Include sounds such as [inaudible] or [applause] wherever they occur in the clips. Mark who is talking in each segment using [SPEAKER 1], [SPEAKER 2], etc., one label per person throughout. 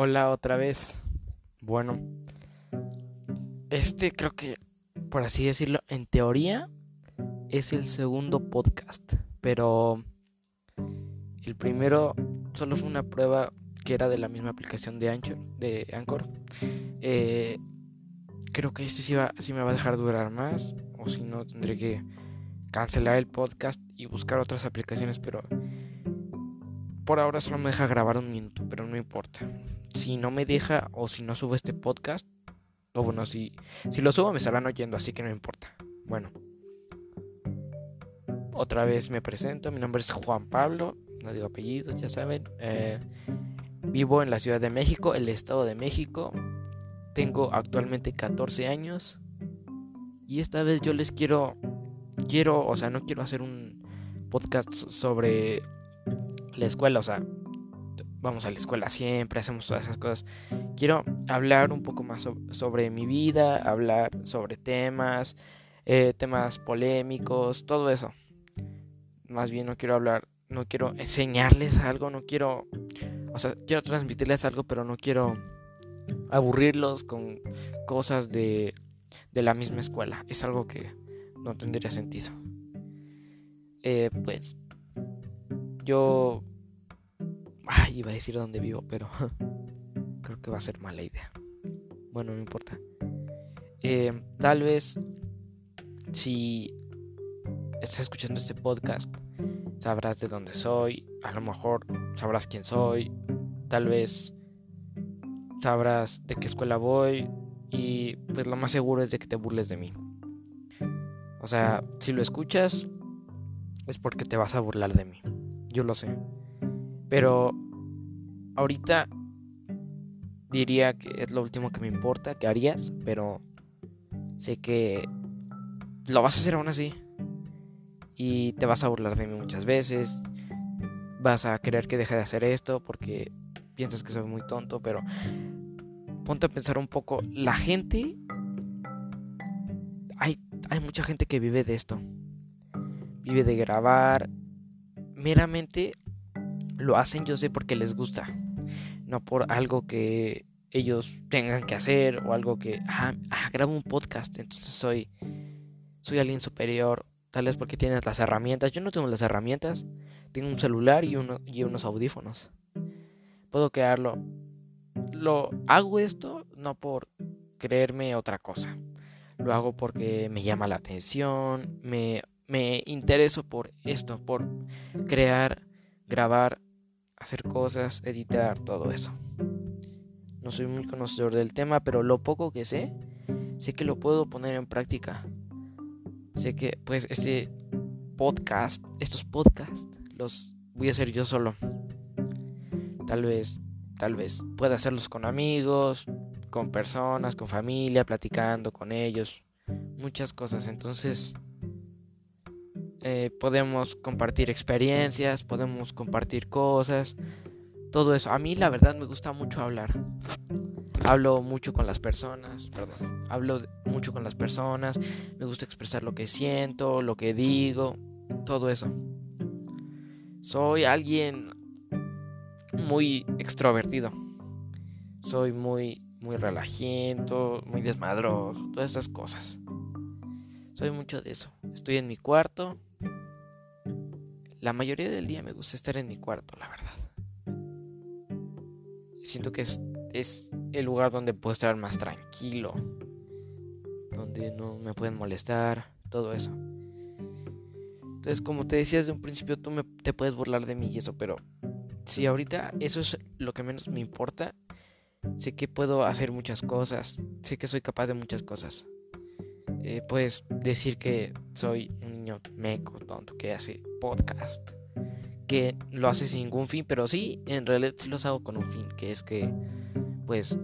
[SPEAKER 1] Hola otra vez. Bueno, este creo que, por así decirlo, en teoría es el segundo podcast, pero el primero solo fue una prueba que era de la misma aplicación de Anchor, de Anchor. Eh, creo que este sí, va, sí me va a dejar durar más, o si no tendré que cancelar el podcast y buscar otras aplicaciones, pero por ahora solo me deja grabar un minuto, pero no importa. Si no me deja o si no subo este podcast, o bueno, si, si lo subo me estarán oyendo, así que no importa. Bueno, otra vez me presento, mi nombre es Juan Pablo, no digo apellidos, ya saben. Eh, vivo en la Ciudad de México, el Estado de México. Tengo actualmente 14 años. Y esta vez yo les quiero, quiero, o sea, no quiero hacer un podcast sobre la escuela, o sea, vamos a la escuela siempre, hacemos todas esas cosas. Quiero hablar un poco más sobre mi vida, hablar sobre temas, eh, temas polémicos, todo eso. Más bien no quiero hablar, no quiero enseñarles algo, no quiero, o sea, quiero transmitirles algo, pero no quiero aburrirlos con cosas de, de la misma escuela. Es algo que no tendría sentido. Eh, pues yo Ay, iba a decir dónde vivo, pero [laughs] creo que va a ser mala idea. Bueno, no importa. Eh, tal vez si estás escuchando este podcast, sabrás de dónde soy. A lo mejor sabrás quién soy. Tal vez sabrás de qué escuela voy. Y pues lo más seguro es de que te burles de mí. O sea, si lo escuchas, es porque te vas a burlar de mí. Yo lo sé. Pero ahorita diría que es lo último que me importa, que harías, pero sé que lo vas a hacer aún así. Y te vas a burlar de mí muchas veces. Vas a querer que deje de hacer esto porque piensas que soy muy tonto, pero ponte a pensar un poco. La gente... Hay, hay mucha gente que vive de esto. Vive de grabar meramente lo hacen yo sé porque les gusta, no por algo que ellos tengan que hacer o algo que, ah, ah, grabo un podcast, entonces soy, soy alguien superior, tal vez porque tienes las herramientas, yo no tengo las herramientas, tengo un celular y, uno, y unos audífonos, puedo crearlo, lo hago esto no por creerme otra cosa, lo hago porque me llama la atención, me, me intereso por esto, por crear, grabar hacer cosas, editar, todo eso. No soy muy conocedor del tema, pero lo poco que sé, sé que lo puedo poner en práctica. Sé que pues ese podcast, estos podcasts, los voy a hacer yo solo. Tal vez, tal vez pueda hacerlos con amigos, con personas, con familia, platicando con ellos, muchas cosas. Entonces, eh, podemos compartir experiencias, podemos compartir cosas, todo eso. A mí la verdad me gusta mucho hablar. Hablo mucho con las personas, perdón. Hablo mucho con las personas, me gusta expresar lo que siento, lo que digo, todo eso. Soy alguien muy extrovertido. Soy muy muy relajento, muy desmadroso, todas esas cosas. Soy mucho de eso. Estoy en mi cuarto, la mayoría del día me gusta estar en mi cuarto, la verdad. Siento que es, es el lugar donde puedo estar más tranquilo. Donde no me pueden molestar, todo eso. Entonces, como te decía desde un principio, tú me, te puedes burlar de mí y eso, pero si ahorita eso es lo que menos me importa, sé que puedo hacer muchas cosas, sé que soy capaz de muchas cosas. Eh, puedes decir que soy niño meco, que hace podcast, que lo hace sin ningún fin, pero sí, en realidad sí los hago con un fin, que es que, pues,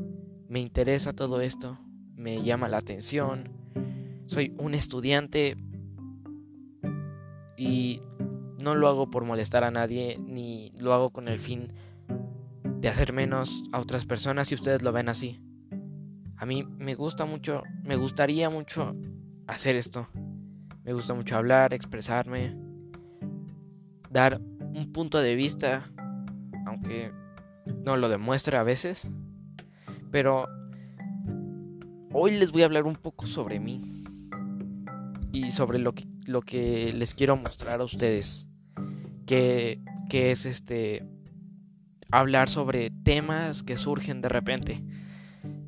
[SPEAKER 1] me interesa todo esto, me llama la atención, soy un estudiante y no lo hago por molestar a nadie, ni lo hago con el fin de hacer menos a otras personas si ustedes lo ven así. A mí me gusta mucho, me gustaría mucho hacer esto. Me gusta mucho hablar, expresarme, dar un punto de vista, aunque no lo demuestre a veces. Pero hoy les voy a hablar un poco sobre mí y sobre lo que, lo que les quiero mostrar a ustedes. Que, que es este hablar sobre temas que surgen de repente.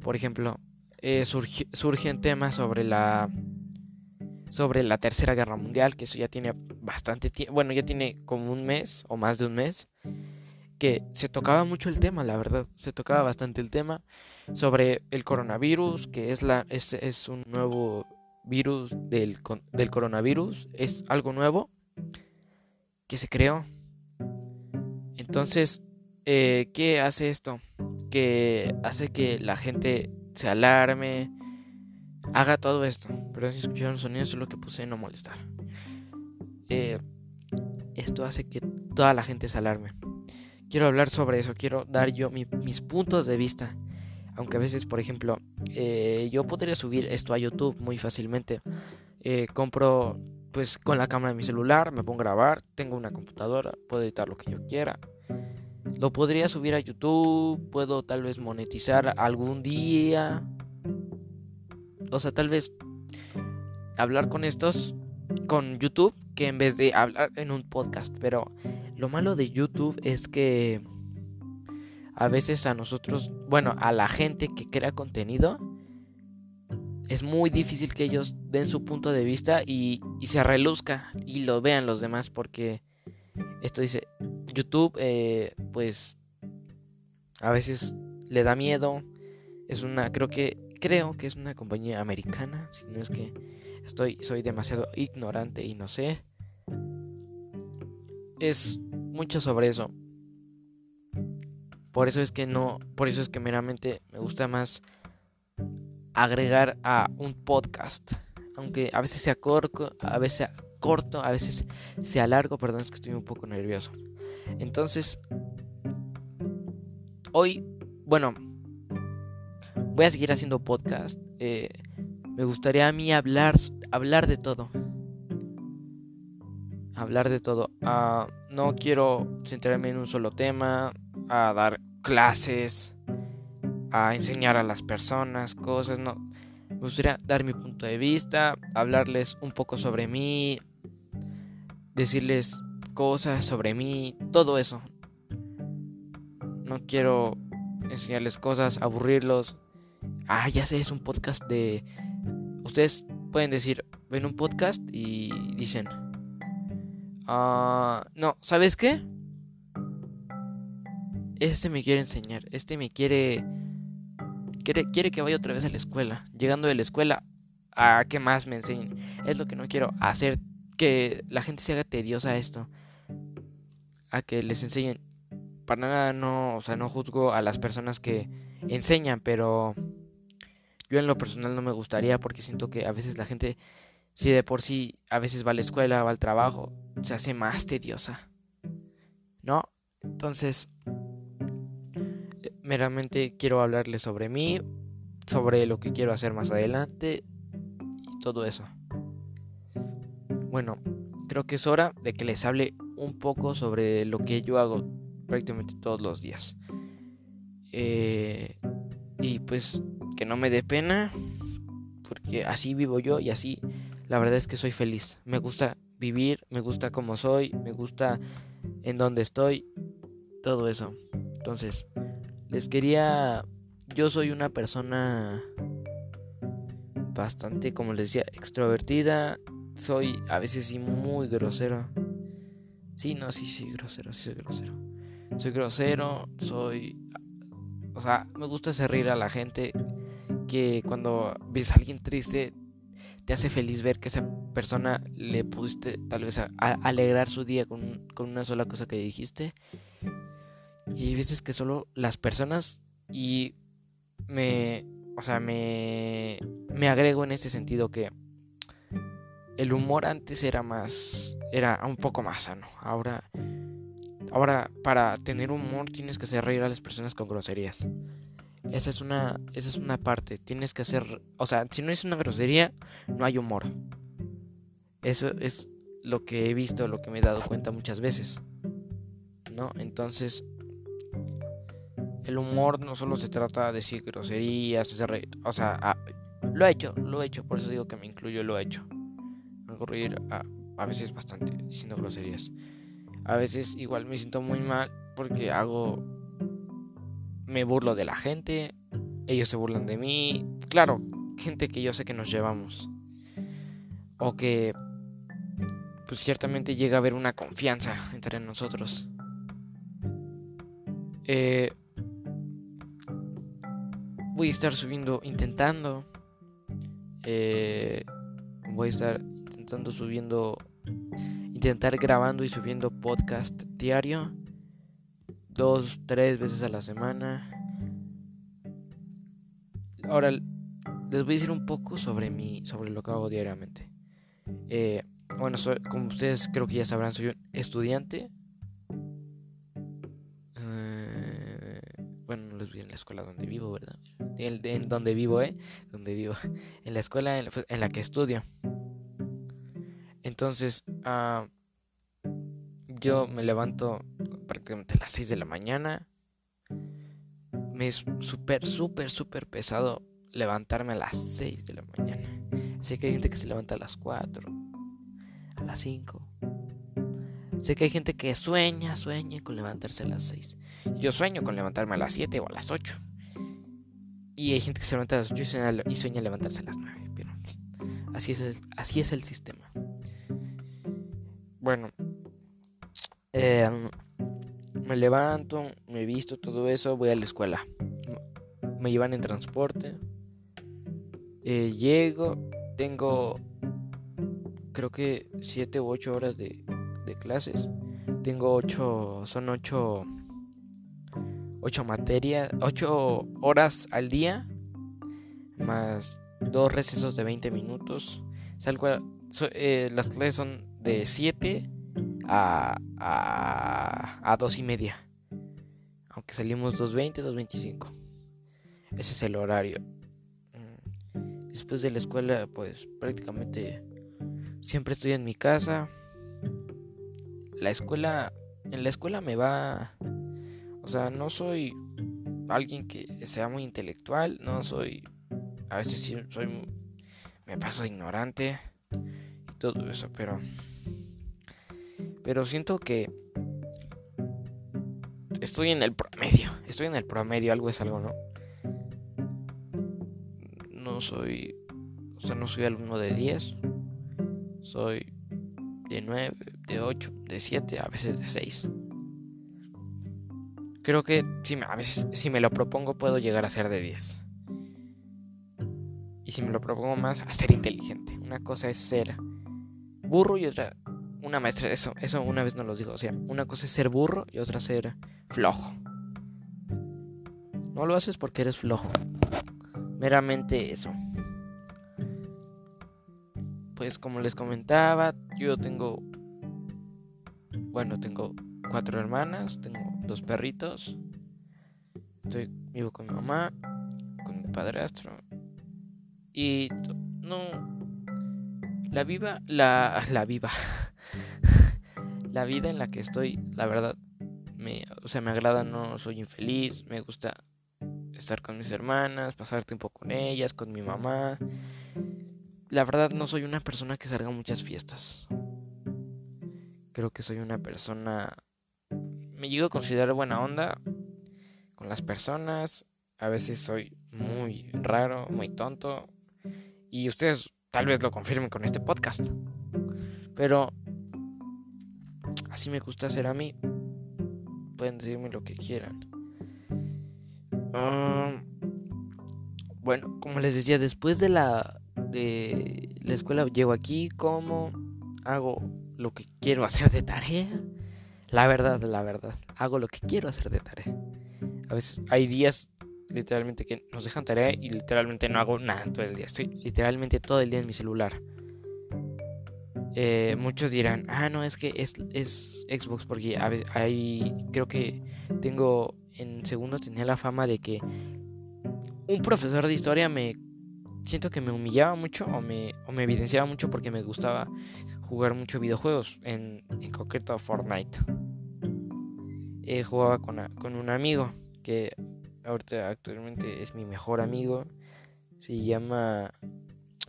[SPEAKER 1] Por ejemplo, eh, surgen temas sobre la sobre la Tercera Guerra Mundial, que eso ya tiene bastante tiempo, bueno, ya tiene como un mes o más de un mes, que se tocaba mucho el tema, la verdad, se tocaba bastante el tema sobre el coronavirus, que es, la, es, es un nuevo virus del, del coronavirus, es algo nuevo que se creó. Entonces, eh, ¿qué hace esto? Que hace que la gente se alarme, haga todo esto. Pero si escucharon sonidos, es lo que puse no molestar. Eh, esto hace que toda la gente se alarme. Quiero hablar sobre eso, quiero dar yo mis puntos de vista. Aunque a veces, por ejemplo, eh, yo podría subir esto a YouTube muy fácilmente. Eh, compro, pues con la cámara de mi celular, me pongo a grabar, tengo una computadora, puedo editar lo que yo quiera. Lo podría subir a YouTube, puedo tal vez monetizar algún día, o sea, tal vez hablar con estos, con YouTube, que en vez de hablar en un podcast. Pero lo malo de YouTube es que a veces a nosotros, bueno, a la gente que crea contenido, es muy difícil que ellos den su punto de vista y, se reluzca y lo vean los demás porque esto dice YouTube eh, pues a veces le da miedo es una creo que creo que es una compañía americana, si no es que estoy soy demasiado ignorante y no sé. Es mucho sobre eso. Por eso es que no, por eso es que meramente me gusta más agregar a un podcast, aunque a veces sea corto, a veces sea corto, a veces sea largo, perdón, es que estoy un poco nervioso. Entonces, hoy, bueno, voy a seguir haciendo podcast. Eh, me gustaría a mí hablar, hablar de todo. Hablar de todo. Ah, no quiero centrarme en un solo tema, a dar clases, a enseñar a las personas cosas. No. Me gustaría dar mi punto de vista, hablarles un poco sobre mí, decirles cosas sobre mí, todo eso. No quiero enseñarles cosas, aburrirlos, Ah, ya sé, es un podcast de... Ustedes pueden decir, ven un podcast y dicen... Ah, no, ¿sabes qué? Este me quiere enseñar, este me quiere, quiere... Quiere que vaya otra vez a la escuela. Llegando de la escuela, ¿a qué más me enseñen? Es lo que no quiero hacer, que la gente se haga tediosa a esto. A que les enseñen. Para nada no, o sea, no juzgo a las personas que enseñan, pero yo en lo personal no me gustaría porque siento que a veces la gente, si de por sí a veces va a la escuela, va al trabajo, se hace más tediosa. ¿No? Entonces, eh, meramente quiero hablarles sobre mí, sobre lo que quiero hacer más adelante y todo eso. Bueno, creo que es hora de que les hable un poco sobre lo que yo hago prácticamente todos los días. Eh, y pues que no me dé pena, porque así vivo yo y así la verdad es que soy feliz. Me gusta vivir, me gusta como soy, me gusta en donde estoy, todo eso. Entonces, les quería, yo soy una persona bastante, como les decía, extrovertida. Soy a veces sí muy grosero. Sí, no, sí, sí, grosero, sí soy grosero. Soy grosero, soy... O sea, me gusta hacer reír a la gente que cuando ves a alguien triste te hace feliz ver que esa persona le pudiste tal vez alegrar su día con, con, una sola cosa que dijiste. Y veces que solo las personas y me, o sea, me, me agrego en ese sentido que el humor antes era más, era un poco más sano. Ahora, ahora para tener humor tienes que hacer reír a las personas con groserías. Esa es una, esa es una parte. Tienes que hacer, o sea, si no es una grosería, no hay humor. Eso es lo que he visto, lo que me he dado cuenta muchas veces. ¿No? Entonces, el humor no solo se trata de decir groserías, o sea, lo he hecho, lo he hecho, por eso digo que me incluyo, lo he hecho. Reír a, a veces bastante diciendo groserías. A veces igual me siento muy mal porque hago... Me burlo de la gente, ellos se burlan de mí. Claro, gente que yo sé que nos llevamos. O que pues ciertamente llega a haber una confianza entre nosotros. Eh, voy a estar subiendo, intentando. Eh, voy a estar intentando subiendo, intentar grabando y subiendo podcast diario. Dos, tres veces a la semana. Ahora les voy a decir un poco sobre mi, sobre lo que hago diariamente. Eh, bueno, como ustedes creo que ya sabrán, soy un estudiante. Eh, bueno, no les voy en la escuela donde vivo, ¿verdad? en donde vivo, ¿eh? Donde vivo. En la escuela en la, que estudio. Entonces, ah, yo me levanto prácticamente a las 6 de la mañana. Me es súper, súper, súper pesado levantarme a las 6 de la mañana. Sé que hay gente que se levanta a las 4, a las 5. Sé que hay gente que sueña, sueña con levantarse a las 6. Yo sueño con levantarme a las 7 o a las 8. Y hay gente que se levanta a las 8 y sueña, levantarse a las 9. Pero así es el, así es el sistema. Bueno. Eh, me levanto, me visto, todo eso, voy a la escuela. Me llevan en transporte. Eh, llego, tengo creo que 7 u 8 horas de, clases. Tengo 8, son 8, 8 materias, 8 horas al día, más dos recesos de 20 minutos. Salgo eh, las clases son de 7 a, a, a 2 y media. Aunque salimos 2.20, 2.25. Ese es el horario. Mm. Después de la escuela, pues prácticamente Siempre estoy en mi casa. La escuela, en la escuela me va, o sea, no soy alguien que sea muy intelectual, no soy, a veces sí soy, me paso ignorante y todo eso, pero, pero siento que estoy en el promedio, estoy en el promedio, algo es algo, ¿no? No soy, o sea, no soy alumno de 10, soy de 9, de 8, de 7, a veces de 6. Creo que si me, a veces si me lo propongo puedo llegar a ser de 10. Y si me lo propongo más, a ser inteligente. Una cosa es ser burro y otra una maestra. Eso, eso una vez no lo digo. O sea, una cosa es ser burro y otra ser flojo. No lo haces porque eres flojo. Meramente eso pues como les comentaba, yo tengo, bueno, tengo cuatro hermanas, tengo dos perritos, estoy vivo con mi mamá, con mi padrastro y no, la viva, la, [laughs] la viva, la vida en la que estoy, la verdad, me, o sea, me agrada, no soy infeliz, me gusta estar con mis hermanas, pasar tiempo con ellas, con mi mamá la verdad no soy una persona que salga a muchas fiestas. Creo que soy una persona... Me llego a considerar buena onda con las personas. A veces soy muy raro, muy tonto. Y ustedes tal vez lo confirmen con este podcast. Pero así me gusta ser a mí. Pueden decirme lo que quieran. Ah, bueno, como les decía, después de la de la escuela llego aquí, como, hago lo que quiero hacer de tarea. La verdad, la verdad, hago lo que quiero hacer de tarea. A veces hay días literalmente que nos dejan tarea y literalmente no hago nada todo el día. Estoy literalmente todo el día en mi celular. Eh, muchos dirán, ah, no, es que es, es Xbox porque hay, creo que tengo, en segundo tenía la fama de que un profesor de historia me siento que me humillaba mucho o me, o me evidenciaba mucho porque me gustaba jugar mucho videojuegos, en, en concreto Fortnite. Eh, jugaba con, con, un amigo que ahorita actualmente es mi mejor amigo. Se llama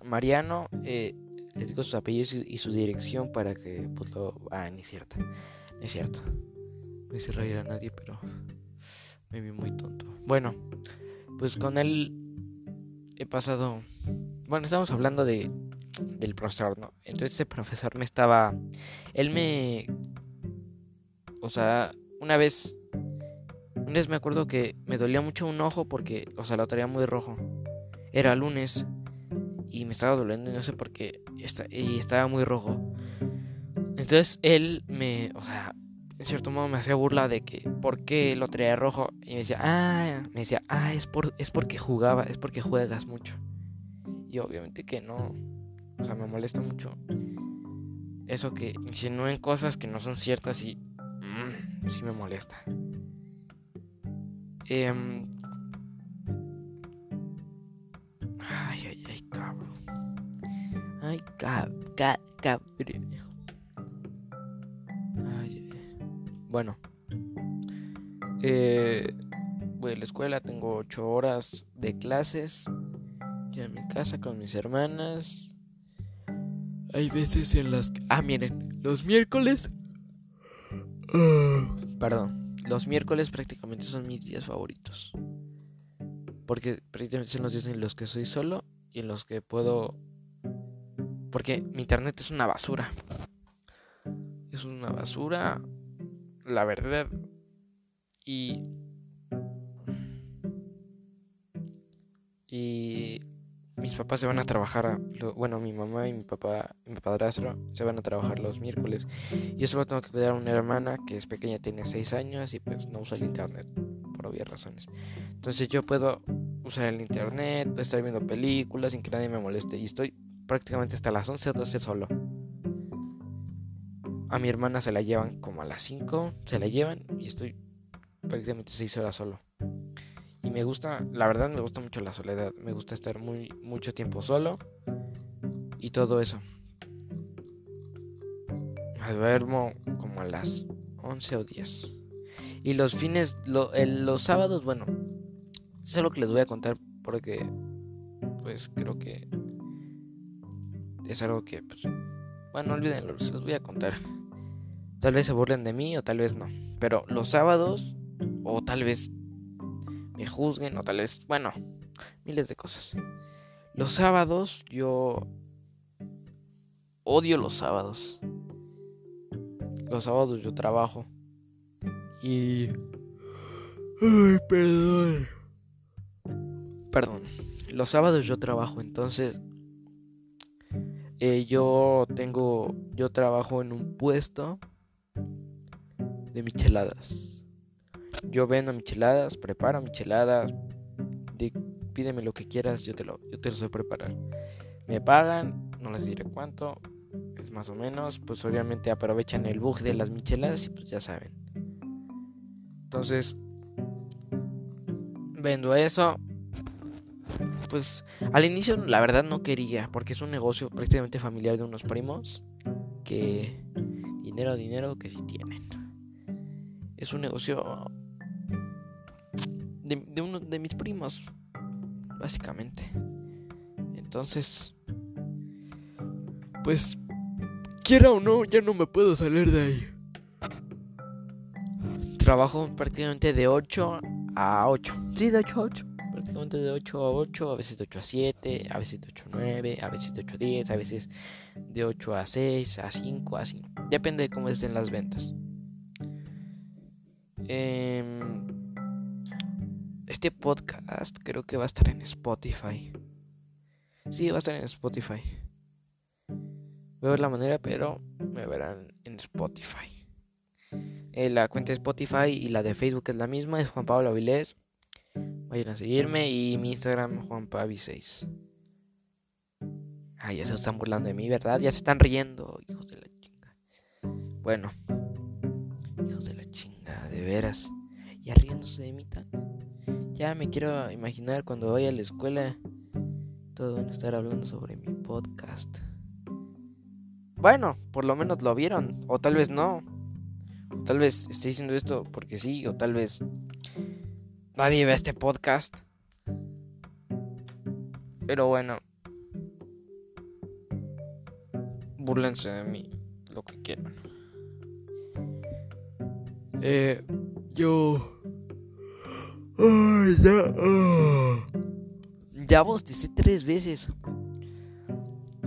[SPEAKER 1] Mariano. Eh, les digo sus apellidos y su dirección para que pues lo... Ah, ni es cierto. es cierto. No hice reír a nadie, pero me vi muy tonto. Bueno, pues con él he pasado... Bueno, estamos hablando de del profesor, ¿no? Entonces ese profesor me estaba... Él me... O sea, una vez... Una vez me acuerdo que me dolía mucho un ojo porque, o sea, lo traía muy rojo. Era lunes y me estaba doliendo y no sé por qué y estaba muy rojo. Entonces él me, o sea, en cierto modo me hacía burla de que por qué lo traía rojo y me decía, "Ah, me decía, "Ah, es por es porque jugaba, es porque juegas mucho." Y obviamente que no. O sea, me molesta mucho eso que insinúen cosas que no son ciertas y mmm, sí me molesta. Eh, Ay, cab, cab, Ay, bueno. Eh, voy a la escuela, tengo ocho horas de clases. Ya en mi casa con mis hermanas. Hay veces en las que... Ah, miren, los miércoles... Perdón, los miércoles prácticamente son mis días favoritos. Porque prácticamente son los días en los que soy solo y en los que puedo porque mi internet es una basura. Es una basura, la verdad. Y... Y mis papás se van a trabajar, bueno, mi mamá y mi papá, mi padrastro se van a trabajar los miércoles. Y yo solo tengo que cuidar a una hermana que es pequeña, tiene 6 años y pues no usa el internet por obvias razones. Entonces yo puedo usar el internet, estar viendo películas sin que nadie me moleste y estoy prácticamente hasta las 11 o 12 solo. A mi hermana se la llevan como a las 5, se la llevan y estoy prácticamente 6 horas solo. Y me gusta, la verdad me gusta mucho la soledad, me gusta estar muy mucho tiempo solo y todo eso. Me duermo como a las 11 o 10. Y los fines, los sábados, bueno, eso es lo que les voy a contar porque pues creo que es algo que, pues, bueno, olvídenlo, se los voy a contar. Tal vez se burlen de mí o tal vez no. Pero los sábados, o tal vez me juzguen, o tal vez, bueno, miles de cosas. Los sábados yo odio los sábados. Los sábados yo trabajo. Y... Ay, perdón. Perdón. Los sábados yo trabajo, entonces eh, yo tengo, yo trabajo en un puesto de micheladas. Yo vendo micheladas, preparo micheladas, pídeme lo que quieras, yo te lo, yo te lo sé preparar. Me pagan, no les diré cuánto, es más o menos, pues obviamente aprovechan el bug de las micheladas y pues ya saben. Entonces, vendo eso, pues al inicio la verdad no quería, porque es un negocio prácticamente familiar de unos primos que dinero, dinero que sí tienen. Es un negocio de, uno de mis primos, básicamente. Entonces, pues, quiera o no, ya no me puedo salir de ahí. Trabajo prácticamente de 8 a 8. Sí, de 8 a 8 de 8 a 8, a veces de 8 a 7, a veces de 8 a 9, a veces de 8 a 10, a veces de 8 a 6, a 5, así. Depende de cómo estén las ventas. Em, este podcast creo que va a estar en Spotify. Sí, va a estar en Spotify. Voy a ver la manera, pero me verán en Spotify. Eh, la cuenta de Spotify y la de Facebook es la misma, es Juan Pablo Avilés. Vayan a seguirme y mi Instagram juanpavi6. Ay, ya se están burlando de mí, ¿verdad? Ya se están riendo, hijos de la chinga. Bueno, hijos de la chinga, de veras. Ya riéndose de mí tan. Ya me quiero imaginar cuando vaya a la escuela. Todos van a estar hablando sobre mi podcast. Bueno, por lo menos lo vieron. O tal vez no. O tal vez esté diciendo esto porque sí. O tal vez nadie ve este podcast. Pero bueno. Burlense de mí. Lo que quieran. Eh, yo. Ay, ya. Ah. Ya tres veces.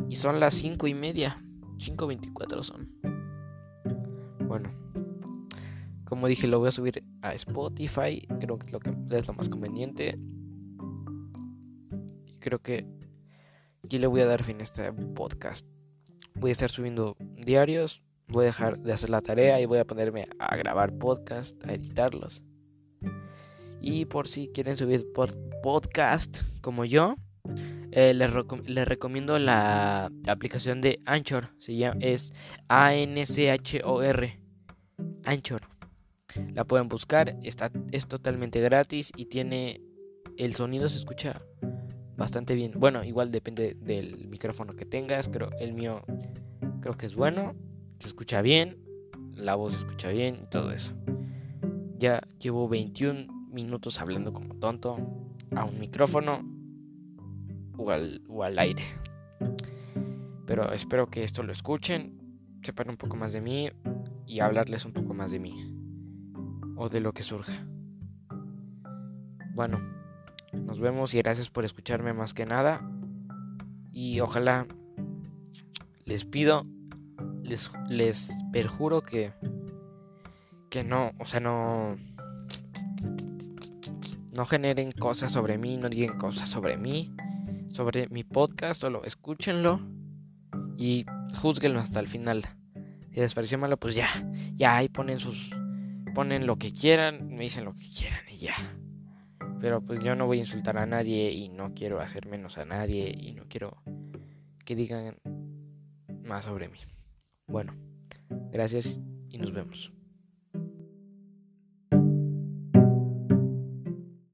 [SPEAKER 1] Y son las cinco y media. 5.24 son. Bueno. Como dije, lo voy a subir a Spotify. Creo que es lo, que es lo más conveniente. Creo que aquí le voy a dar fin a este podcast. Voy a estar subiendo diarios. Voy a dejar de hacer la tarea y voy a ponerme a grabar podcast, a editarlos. Y por si quieren subir podcast como yo, eh, les, recomiendo la aplicación de Anchor. Se llama, es A-N-C-H-O-R. Anchor. La pueden buscar, está, es totalmente gratis y tiene. El sonido se escucha bastante bien. Bueno, igual depende del micrófono que tengas. Pero el mío creo que es bueno. Se escucha bien. La voz se escucha bien y todo eso. Ya llevo 21 minutos hablando como tonto a un micrófono o al, o al aire. Pero espero que esto lo escuchen, sepan un poco más de mí y hablarles un poco más de mí o de lo que surja. Bueno, nos vemos y gracias por escucharme más que nada. Y ojalá les pido, les, les perjuro que, que no, o sea, no, no generen cosas sobre mí, no digan cosas sobre mí, sobre mi podcast, solo escúchenlo y juzguenlo hasta el final. Si les pareció malo, pues ya, ya ahí ponen sus ponen lo que quieran, me dicen lo que quieran y ya. Pero pues yo no voy a insultar a nadie y no quiero hacer menos a nadie y no quiero que digan más sobre mí. Bueno, gracias y nos vemos.